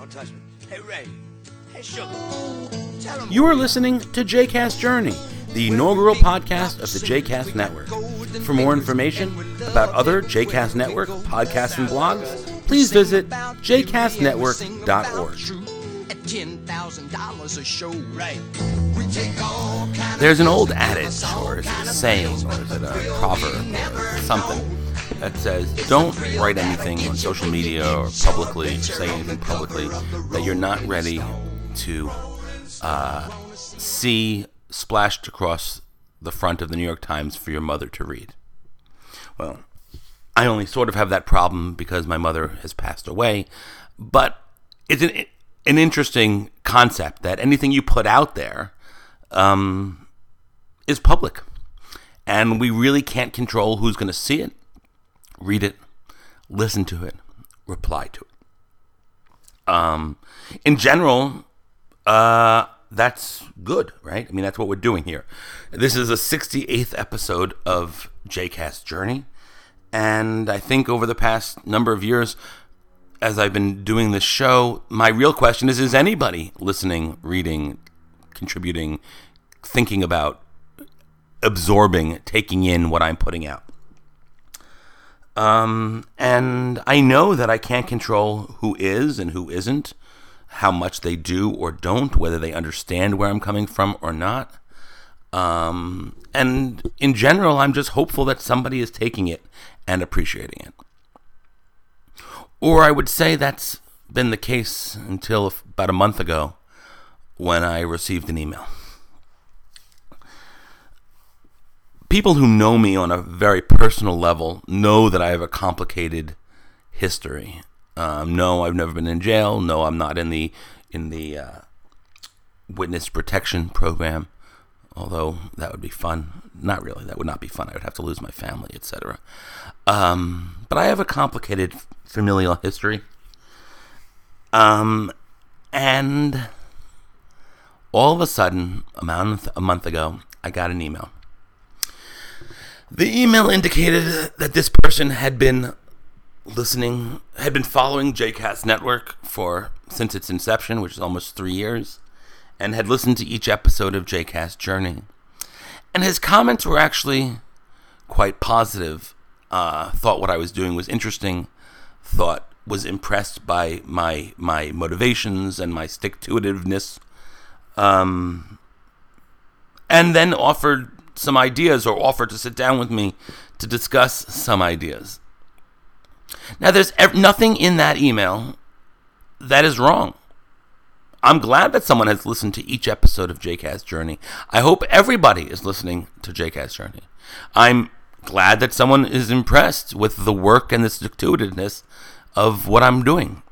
Don't touch me. Hey, Ray. Hey, Sugar. Tell. You are listening to JCast Journey, the inaugural podcast of the JCast Network. For more information about other JCast Network podcasts and blogs, please visit jcastnetwork.org. At $10,000 a show. Right. We take all kind There's an old adage, or is it a saying, or is it a proverb, or something, that says don't write anything on social media or publicly, say anything publicly that you're not ready to uh, see splashed across the front of the New York Times for your mother to read. Well, I only sort of have that problem because my mother has passed away, but it's an, an interesting concept that anything you put out there um, is public. And we really can't control who's going to see it, read it, listen to it, reply to it. Um, in general, uh, that's good, right? I mean, that's what we're doing here. This is a 68th episode of JCast Journey. And I think over the past number of years, as I've been doing this show, my real question is is anybody listening, reading, contributing, thinking about, absorbing, taking in what I'm putting out? Um, and I know that I can't control who is and who isn't, how much they do or don't, whether they understand where I'm coming from or not. Um, and in general, I'm just hopeful that somebody is taking it and appreciating it. Or I would say that's been the case until about a month ago when I received an email. People who know me on a very personal level know that I have a complicated history. Um, no, I've never been in jail. No, I'm not in the in the uh, witness protection program. Although that would be fun. Not really. That would not be fun. I would have to lose my family, etc. Um, but I have a complicated familial history. Um, and all of a sudden, a month a month ago, I got an email. The email indicated that this person had been listening, had been following JCast Network for since its inception, which is almost three years, and had listened to each episode of JCast Journey. And his comments were actually quite positive. Uh, thought what I was doing was interesting. Thought was impressed by my my motivations and my stick to itiveness. Um, and then offered some ideas or offer to sit down with me to discuss some ideas. Now, there's ev- nothing in that email that is wrong. I'm glad that someone has listened to each episode of JCast Journey. I hope everybody is listening to JCast Journey. I'm glad that someone is impressed with the work and the stick-to-itiveness of what I'm doing.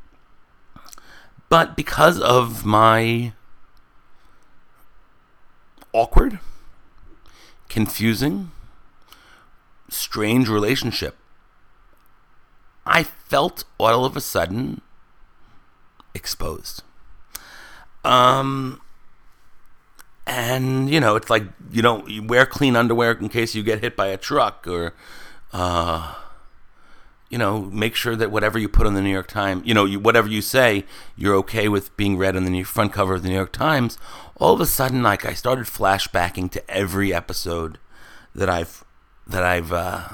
But because of my awkward, confusing, strange relationship, I felt all of a sudden exposed. Um, and you know, it's like you don't you wear clean underwear in case you get hit by a truck, or uh, you know, make sure that whatever you put on the New York Times, you know, you, whatever you say, you're okay with being read on the new front cover of the New York Times. All of a sudden, like I started flashbacking to every episode that I've that I've uh,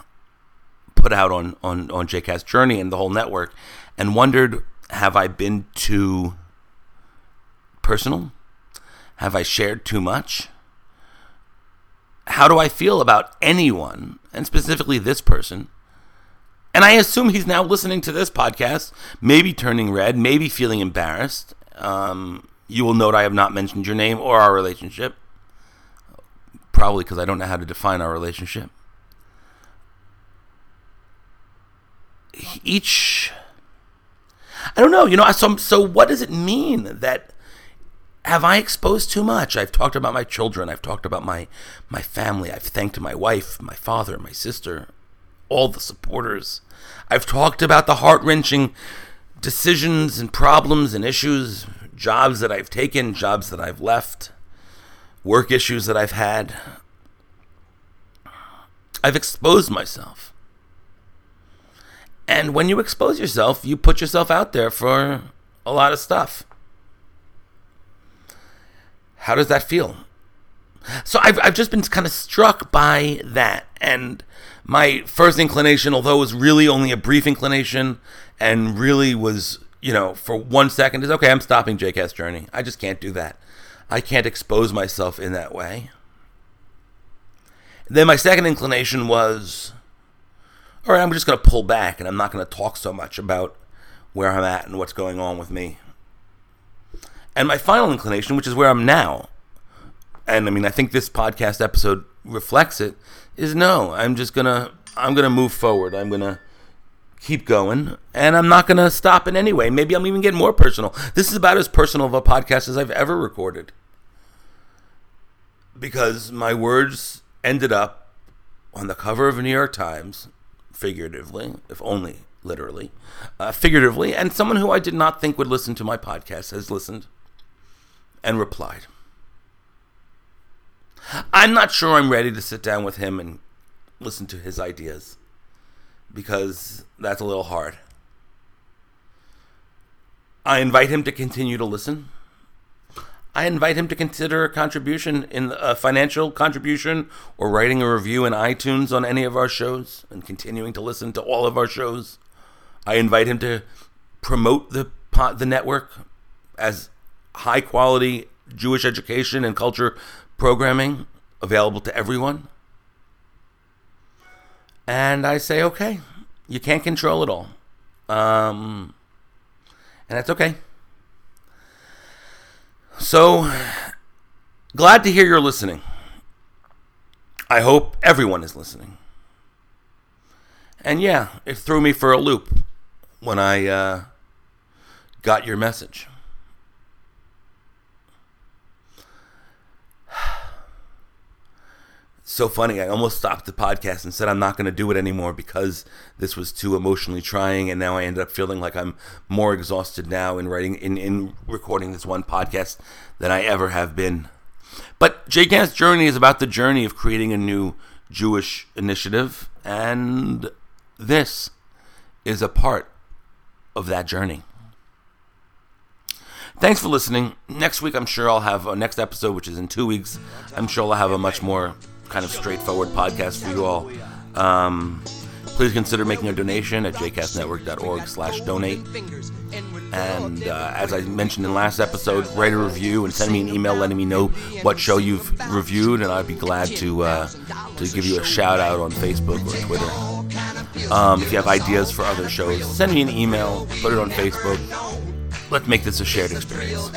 put out on on on JCast Journey and the whole network, and wondered, have I been too personal? Have I shared too much? How do I feel about anyone, and specifically this person? And I assume he's now listening to this podcast, maybe turning red, maybe feeling embarrassed. Um, you will note I have not mentioned your name or our relationship. Probably because I don't know how to define our relationship. Each. I don't know. You know, so, so what does it mean that have I exposed too much? I've talked about my children. I've talked about my my family. I've thanked my wife, my father, my sister, all the supporters. I've talked about the heart wrenching decisions and problems and issues, jobs that I've taken, jobs that I've left, work issues that I've had. I've exposed myself. And when you expose yourself, you put yourself out there for a lot of stuff. How does that feel? So I've, I've just been kind of struck by that. And my first inclination, although it was really only a brief inclination and really was, you know, for one second, is okay, I'm stopping JCast Journey. I just can't do that. I can't expose myself in that way. Then my second inclination was, all right, I'm just going to pull back and I'm not going to talk so much about where I'm at and what's going on with me. And my final inclination, which is where I'm now, and I mean, I think this podcast episode reflects it, is no, I'm just going to, I'm going to move forward. I'm going to keep going and I'm not going to stop in any way. Maybe I'm even getting more personal. This is about as personal of a podcast as I've ever recorded. Because my words ended up on the cover of a New York Times, figuratively, if only literally, uh, figuratively, and someone who I did not think would listen to my podcast has listened and replied. I'm not sure I'm ready to sit down with him and listen to his ideas because that's a little hard. I invite him to continue to listen. I invite him to consider a contribution in a financial contribution or writing a review in iTunes on any of our shows and continuing to listen to all of our shows. I invite him to promote the the network as high quality Jewish education and culture programming available to everyone. And I say, okay, you can't control it all. Um, and that's okay. So, glad to hear you're listening. I hope everyone is listening. And yeah, it threw me for a loop when I uh, got your message. So funny. I almost stopped the podcast and said I'm not going to do it anymore because this was too emotionally trying, and now I ended up feeling like I'm more exhausted now in writing in in recording this one podcast than I ever have been. But JCast Journey is about the journey of creating a new Jewish initiative, and this is a part of that journey. Thanks for listening. Next week, I'm sure I'll have a next episode, which is in two weeks. I'm sure I'll have a much more kind of straightforward podcast for you all. Um, please consider making a donation at jcastnetwork.org slash donate. And uh, as I mentioned in last episode, write a review and send me an email letting me know what show you've reviewed, and I'd be glad to uh, to give you a shout out on Facebook or Twitter. Um, if you have ideas for other shows, send me an email, put it on Facebook. Let's make this a shared experience.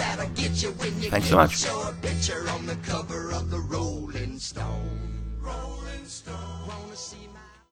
Thanks so much.